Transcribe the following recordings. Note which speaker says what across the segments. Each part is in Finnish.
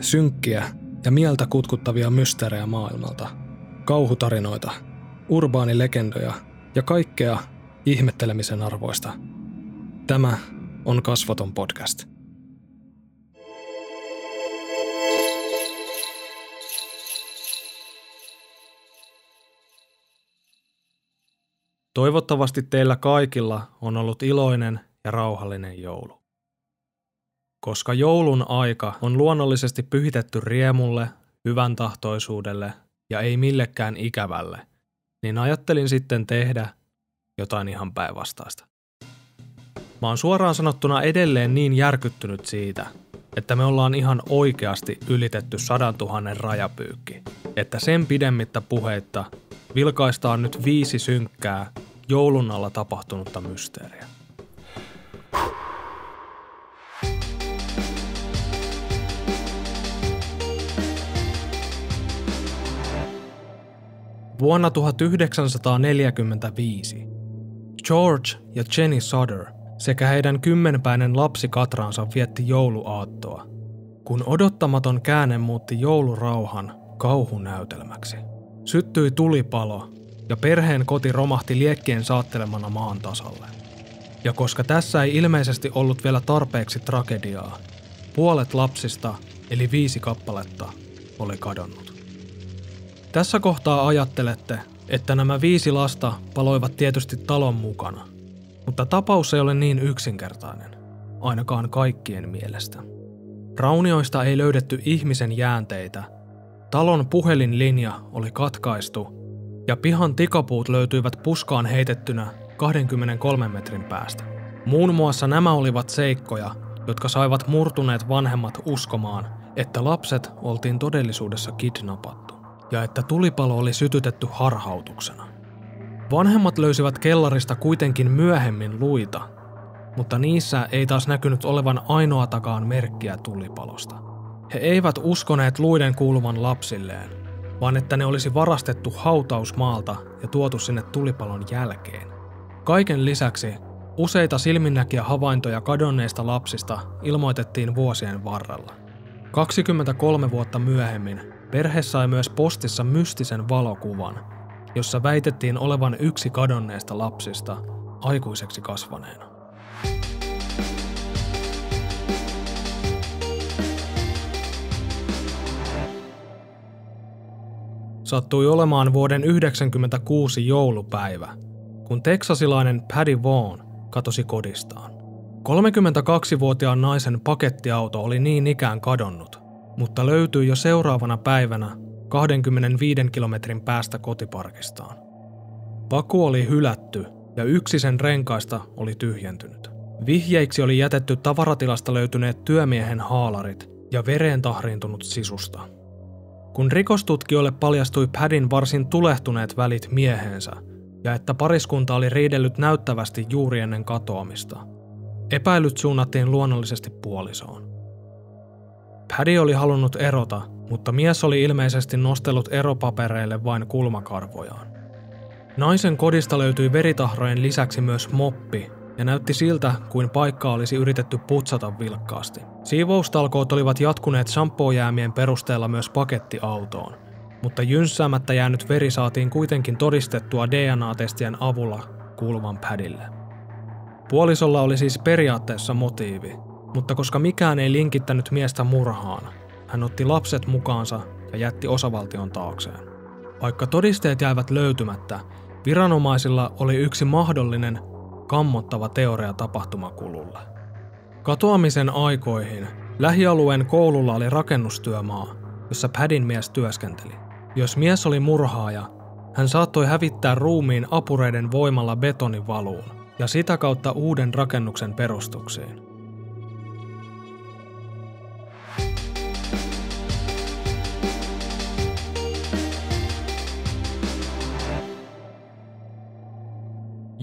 Speaker 1: Synkkiä ja mieltä kutkuttavia mysteerejä maailmalta, kauhutarinoita, urbaanilegendoja ja kaikkea ihmettelemisen arvoista. Tämä on Kasvaton podcast. Toivottavasti teillä kaikilla on ollut iloinen ja rauhallinen joulu. Koska joulun aika on luonnollisesti pyhitetty riemulle, hyvän tahtoisuudelle ja ei millekään ikävälle, niin ajattelin sitten tehdä jotain ihan päinvastaista. Mä oon suoraan sanottuna edelleen niin järkyttynyt siitä, että me ollaan ihan oikeasti ylitetty sadan tuhannen rajapyykki, että sen pidemmittä puheitta vilkaistaan nyt viisi synkkää joulun alla tapahtunutta mysteeriä. Vuonna 1945 George ja Jenny Sutter sekä heidän kymmenpäinen lapsi Katransa vietti jouluaattoa, kun odottamaton käänne muutti joulurauhan kauhunäytelmäksi. Syttyi tulipalo ja perheen koti romahti liekkien saattelemana maan tasalle. Ja koska tässä ei ilmeisesti ollut vielä tarpeeksi tragediaa, puolet lapsista, eli viisi kappaletta, oli kadonnut. Tässä kohtaa ajattelette, että nämä viisi lasta paloivat tietysti talon mukana, mutta tapaus ei ole niin yksinkertainen, ainakaan kaikkien mielestä. Raunioista ei löydetty ihmisen jäänteitä, talon puhelinlinja oli katkaistu ja pihan tikapuut löytyivät puskaan heitettynä 23 metrin päästä. Muun muassa nämä olivat seikkoja, jotka saivat murtuneet vanhemmat uskomaan, että lapset oltiin todellisuudessa kidnappattu ja että tulipalo oli sytytetty harhautuksena. Vanhemmat löysivät kellarista kuitenkin myöhemmin luita, mutta niissä ei taas näkynyt olevan ainoatakaan merkkiä tulipalosta. He eivät uskoneet luiden kuuluvan lapsilleen, vaan että ne olisi varastettu hautausmaalta ja tuotu sinne tulipalon jälkeen. Kaiken lisäksi useita silminnäkiä havaintoja kadonneista lapsista ilmoitettiin vuosien varrella. 23 vuotta myöhemmin perhe sai myös postissa mystisen valokuvan, jossa väitettiin olevan yksi kadonneesta lapsista aikuiseksi kasvaneena. sattui olemaan vuoden 1996 joulupäivä, kun teksasilainen Paddy Vaughn katosi kodistaan. 32-vuotiaan naisen pakettiauto oli niin ikään kadonnut, mutta löytyi jo seuraavana päivänä 25 kilometrin päästä kotiparkistaan. Paku oli hylätty ja yksi sen renkaista oli tyhjentynyt. Vihjeiksi oli jätetty tavaratilasta löytyneet työmiehen haalarit ja vereen tahriintunut sisusta – kun rikostutkijoille paljastui Padin varsin tulehtuneet välit miehensä ja että pariskunta oli riidellyt näyttävästi juuri ennen katoamista, epäilyt suunnattiin luonnollisesti puolisoon. Paddy oli halunnut erota, mutta mies oli ilmeisesti nostellut eropapereille vain kulmakarvojaan. Naisen kodista löytyi veritahrojen lisäksi myös moppi, ja näytti siltä, kuin paikka olisi yritetty putsata vilkkaasti. Siivoustalkoot olivat jatkuneet shampoojäämien perusteella myös pakettiautoon, mutta jynssäämättä jäänyt veri saatiin kuitenkin todistettua DNA-testien avulla kuuluvan pädille. Puolisolla oli siis periaatteessa motiivi, mutta koska mikään ei linkittänyt miestä murhaan, hän otti lapset mukaansa ja jätti osavaltion taakseen. Vaikka todisteet jäivät löytymättä, viranomaisilla oli yksi mahdollinen kammottava teoria tapahtumakululle. Katoamisen aikoihin lähialueen koululla oli rakennustyömaa, jossa Padin mies työskenteli. Jos mies oli murhaaja, hän saattoi hävittää ruumiin apureiden voimalla betonivaluun ja sitä kautta uuden rakennuksen perustuksiin.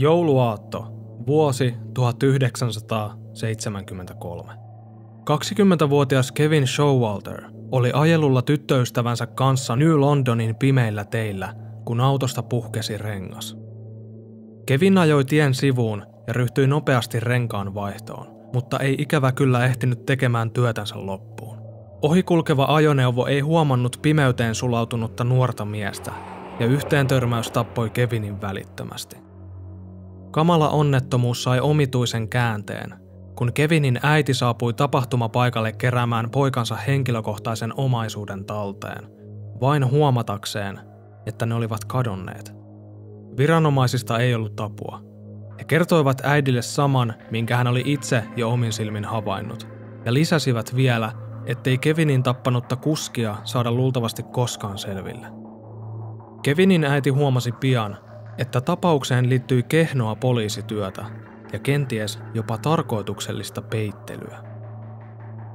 Speaker 1: Jouluaatto, vuosi 1973. 20-vuotias Kevin Showalter oli ajelulla tyttöystävänsä kanssa New Londonin pimeillä teillä, kun autosta puhkesi rengas. Kevin ajoi tien sivuun ja ryhtyi nopeasti renkaan vaihtoon, mutta ei ikävä kyllä ehtinyt tekemään työtänsä loppuun. Ohikulkeva ajoneuvo ei huomannut pimeyteen sulautunutta nuorta miestä, ja yhteen törmäys tappoi Kevinin välittömästi. Kamala onnettomuus sai omituisen käänteen, kun Kevinin äiti saapui tapahtumapaikalle keräämään poikansa henkilökohtaisen omaisuuden talteen, vain huomatakseen, että ne olivat kadonneet. Viranomaisista ei ollut tapua. He kertoivat äidille saman, minkä hän oli itse jo omin silmin havainnut, ja lisäsivät vielä, ettei Kevinin tappanutta kuskia saada luultavasti koskaan selville. Kevinin äiti huomasi pian, että tapaukseen liittyi kehnoa poliisityötä ja kenties jopa tarkoituksellista peittelyä.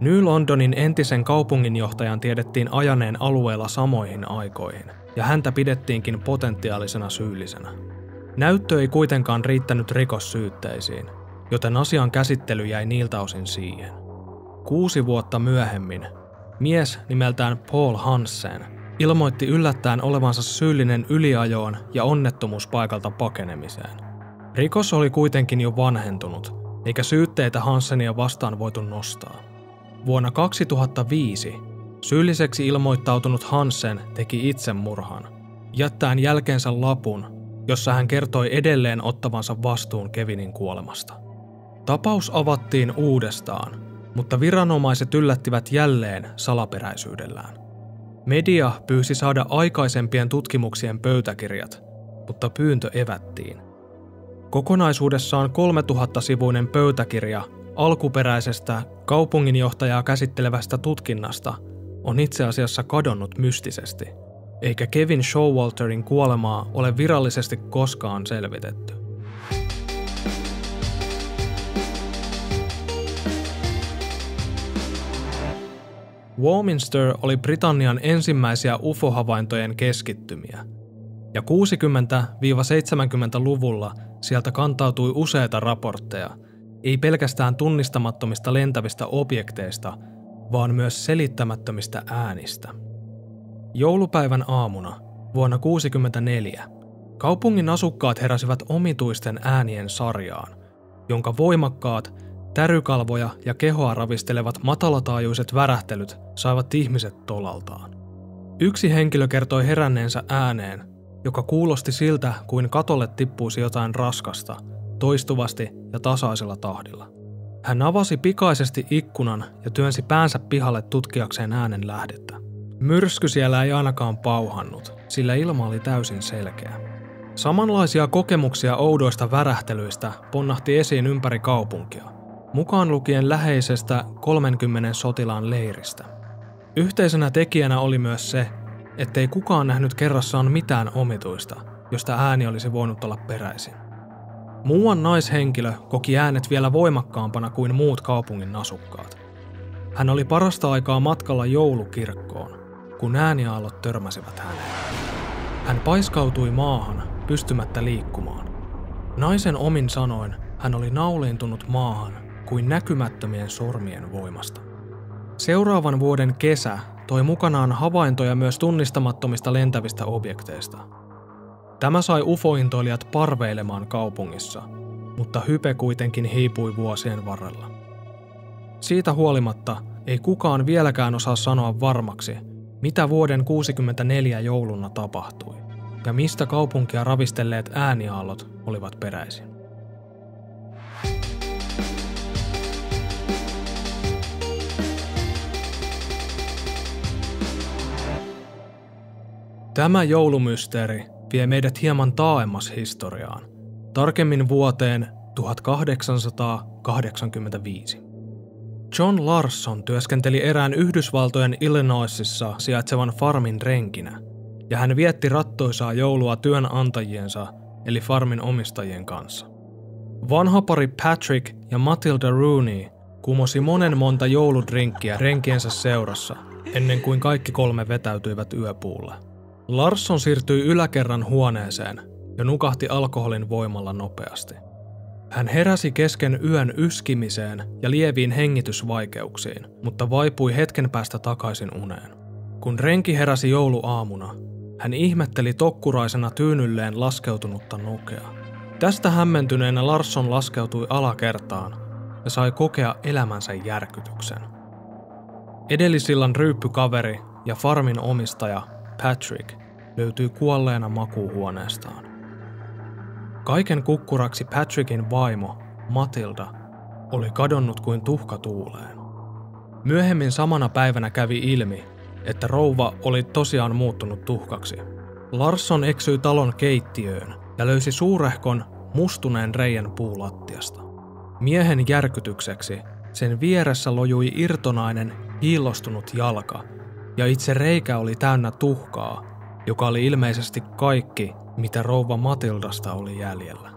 Speaker 1: New Londonin entisen kaupunginjohtajan tiedettiin ajaneen alueella samoihin aikoihin, ja häntä pidettiinkin potentiaalisena syyllisenä. Näyttö ei kuitenkaan riittänyt rikossyytteisiin, joten asian käsittely jäi niiltä osin siihen. Kuusi vuotta myöhemmin mies nimeltään Paul Hansen ilmoitti yllättäen olevansa syyllinen yliajoon ja onnettomuuspaikalta pakenemiseen. Rikos oli kuitenkin jo vanhentunut, eikä syytteitä Hansenia vastaan voitu nostaa. Vuonna 2005 syylliseksi ilmoittautunut Hansen teki itsemurhan, jättäen jälkeensä lapun, jossa hän kertoi edelleen ottavansa vastuun Kevinin kuolemasta. Tapaus avattiin uudestaan, mutta viranomaiset yllättivät jälleen salaperäisyydellään. Media pyysi saada aikaisempien tutkimuksien pöytäkirjat, mutta pyyntö evättiin. Kokonaisuudessaan 3000-sivuinen pöytäkirja alkuperäisestä kaupunginjohtajaa käsittelevästä tutkinnasta on itse asiassa kadonnut mystisesti, eikä Kevin Showalterin kuolemaa ole virallisesti koskaan selvitetty. Warminster oli Britannian ensimmäisiä UFO-havaintojen keskittymiä, ja 60-70-luvulla sieltä kantautui useita raportteja, ei pelkästään tunnistamattomista lentävistä objekteista, vaan myös selittämättömistä äänistä. Joulupäivän aamuna vuonna 1964 kaupungin asukkaat heräsivät omituisten äänien sarjaan, jonka voimakkaat Tärykalvoja ja kehoa ravistelevat matalataajuiset värähtelyt saivat ihmiset tolaltaan. Yksi henkilö kertoi heränneensä ääneen, joka kuulosti siltä kuin katolle tippuisi jotain raskasta, toistuvasti ja tasaisella tahdilla. Hän avasi pikaisesti ikkunan ja työnsi päänsä pihalle tutkiakseen äänen lähdettä. Myrsky siellä ei ainakaan pauhannut, sillä ilma oli täysin selkeä. Samanlaisia kokemuksia oudoista värähtelyistä ponnahti esiin ympäri kaupunkia mukaan lukien läheisestä 30 sotilaan leiristä. Yhteisenä tekijänä oli myös se, ettei kukaan nähnyt kerrassaan mitään omituista, josta ääni olisi voinut olla peräisin. Muuan naishenkilö koki äänet vielä voimakkaampana kuin muut kaupungin asukkaat. Hän oli parasta aikaa matkalla joulukirkkoon, kun ääniaallot törmäsivät häneen. Hän paiskautui maahan, pystymättä liikkumaan. Naisen omin sanoin hän oli nauliintunut maahan kuin näkymättömien sormien voimasta. Seuraavan vuoden kesä toi mukanaan havaintoja myös tunnistamattomista lentävistä objekteista. Tämä sai ufointoilijat parveilemaan kaupungissa, mutta hype kuitenkin hiipui vuosien varrella. Siitä huolimatta ei kukaan vieläkään osaa sanoa varmaksi, mitä vuoden 64 jouluna tapahtui ja mistä kaupunkia ravistelleet ääniaallot olivat peräisin. Tämä joulumysteeri vie meidät hieman taaemmas historiaan, tarkemmin vuoteen 1885. John Larson työskenteli erään Yhdysvaltojen Illinoisissa sijaitsevan farmin renkinä, ja hän vietti rattoisaa joulua työnantajiensa eli farmin omistajien kanssa. Vanha pari Patrick ja Matilda Rooney kumosi monen monta jouludrinkkiä renkiensä seurassa, ennen kuin kaikki kolme vetäytyivät yöpuulle. Larsson siirtyi yläkerran huoneeseen ja nukahti alkoholin voimalla nopeasti. Hän heräsi kesken yön yskimiseen ja lieviin hengitysvaikeuksiin, mutta vaipui hetken päästä takaisin uneen. Kun renki heräsi jouluaamuna, hän ihmetteli tokkuraisena tyynylleen laskeutunutta nukea. Tästä hämmentyneenä Larsson laskeutui alakertaan ja sai kokea elämänsä järkytyksen. Edellisillan ryyppykaveri ja farmin omistaja Patrick löytyy kuolleena makuuhuoneestaan. Kaiken kukkuraksi Patrickin vaimo, Matilda, oli kadonnut kuin tuhka tuuleen. Myöhemmin samana päivänä kävi ilmi, että rouva oli tosiaan muuttunut tuhkaksi. Larsson eksyi talon keittiöön ja löysi suurehkon mustuneen reijän puulattiasta. Miehen järkytykseksi sen vieressä lojui irtonainen, hiillostunut jalka, ja itse reikä oli täynnä tuhkaa, joka oli ilmeisesti kaikki, mitä rouva Matildasta oli jäljellä.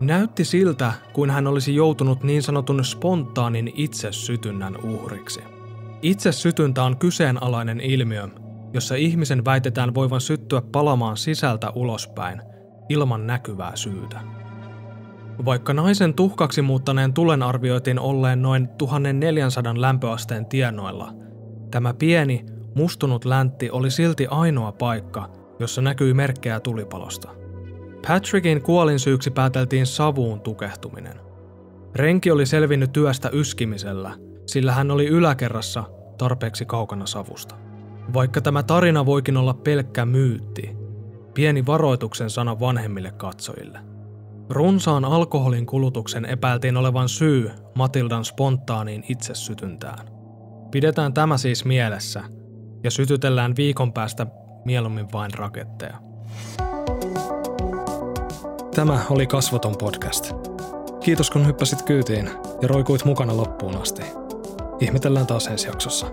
Speaker 1: Näytti siltä, kuin hän olisi joutunut niin sanotun spontaanin itsesytynnän uhriksi. Itsesytyntä on kyseenalainen ilmiö, jossa ihmisen väitetään voivan syttyä palamaan sisältä ulospäin ilman näkyvää syytä. Vaikka naisen tuhkaksi muuttaneen tulen arvioitiin olleen noin 1400 lämpöasteen tienoilla, tämä pieni, mustunut läntti oli silti ainoa paikka, jossa näkyi merkkejä tulipalosta. Patrickin kuolinsyyksi pääteltiin savuun tukehtuminen. Renki oli selvinnyt työstä yskimisellä, sillä hän oli yläkerrassa tarpeeksi kaukana savusta. Vaikka tämä tarina voikin olla pelkkä myytti, pieni varoituksen sana vanhemmille katsojille – Runsaan alkoholin kulutuksen epäiltiin olevan syy Matildan spontaaniin itsesytyntään. Pidetään tämä siis mielessä ja sytytellään viikon päästä mieluummin vain raketteja. Tämä oli Kasvoton podcast. Kiitos kun hyppäsit kyytiin ja roikuit mukana loppuun asti. Ihmetellään taas ensi jaksossa.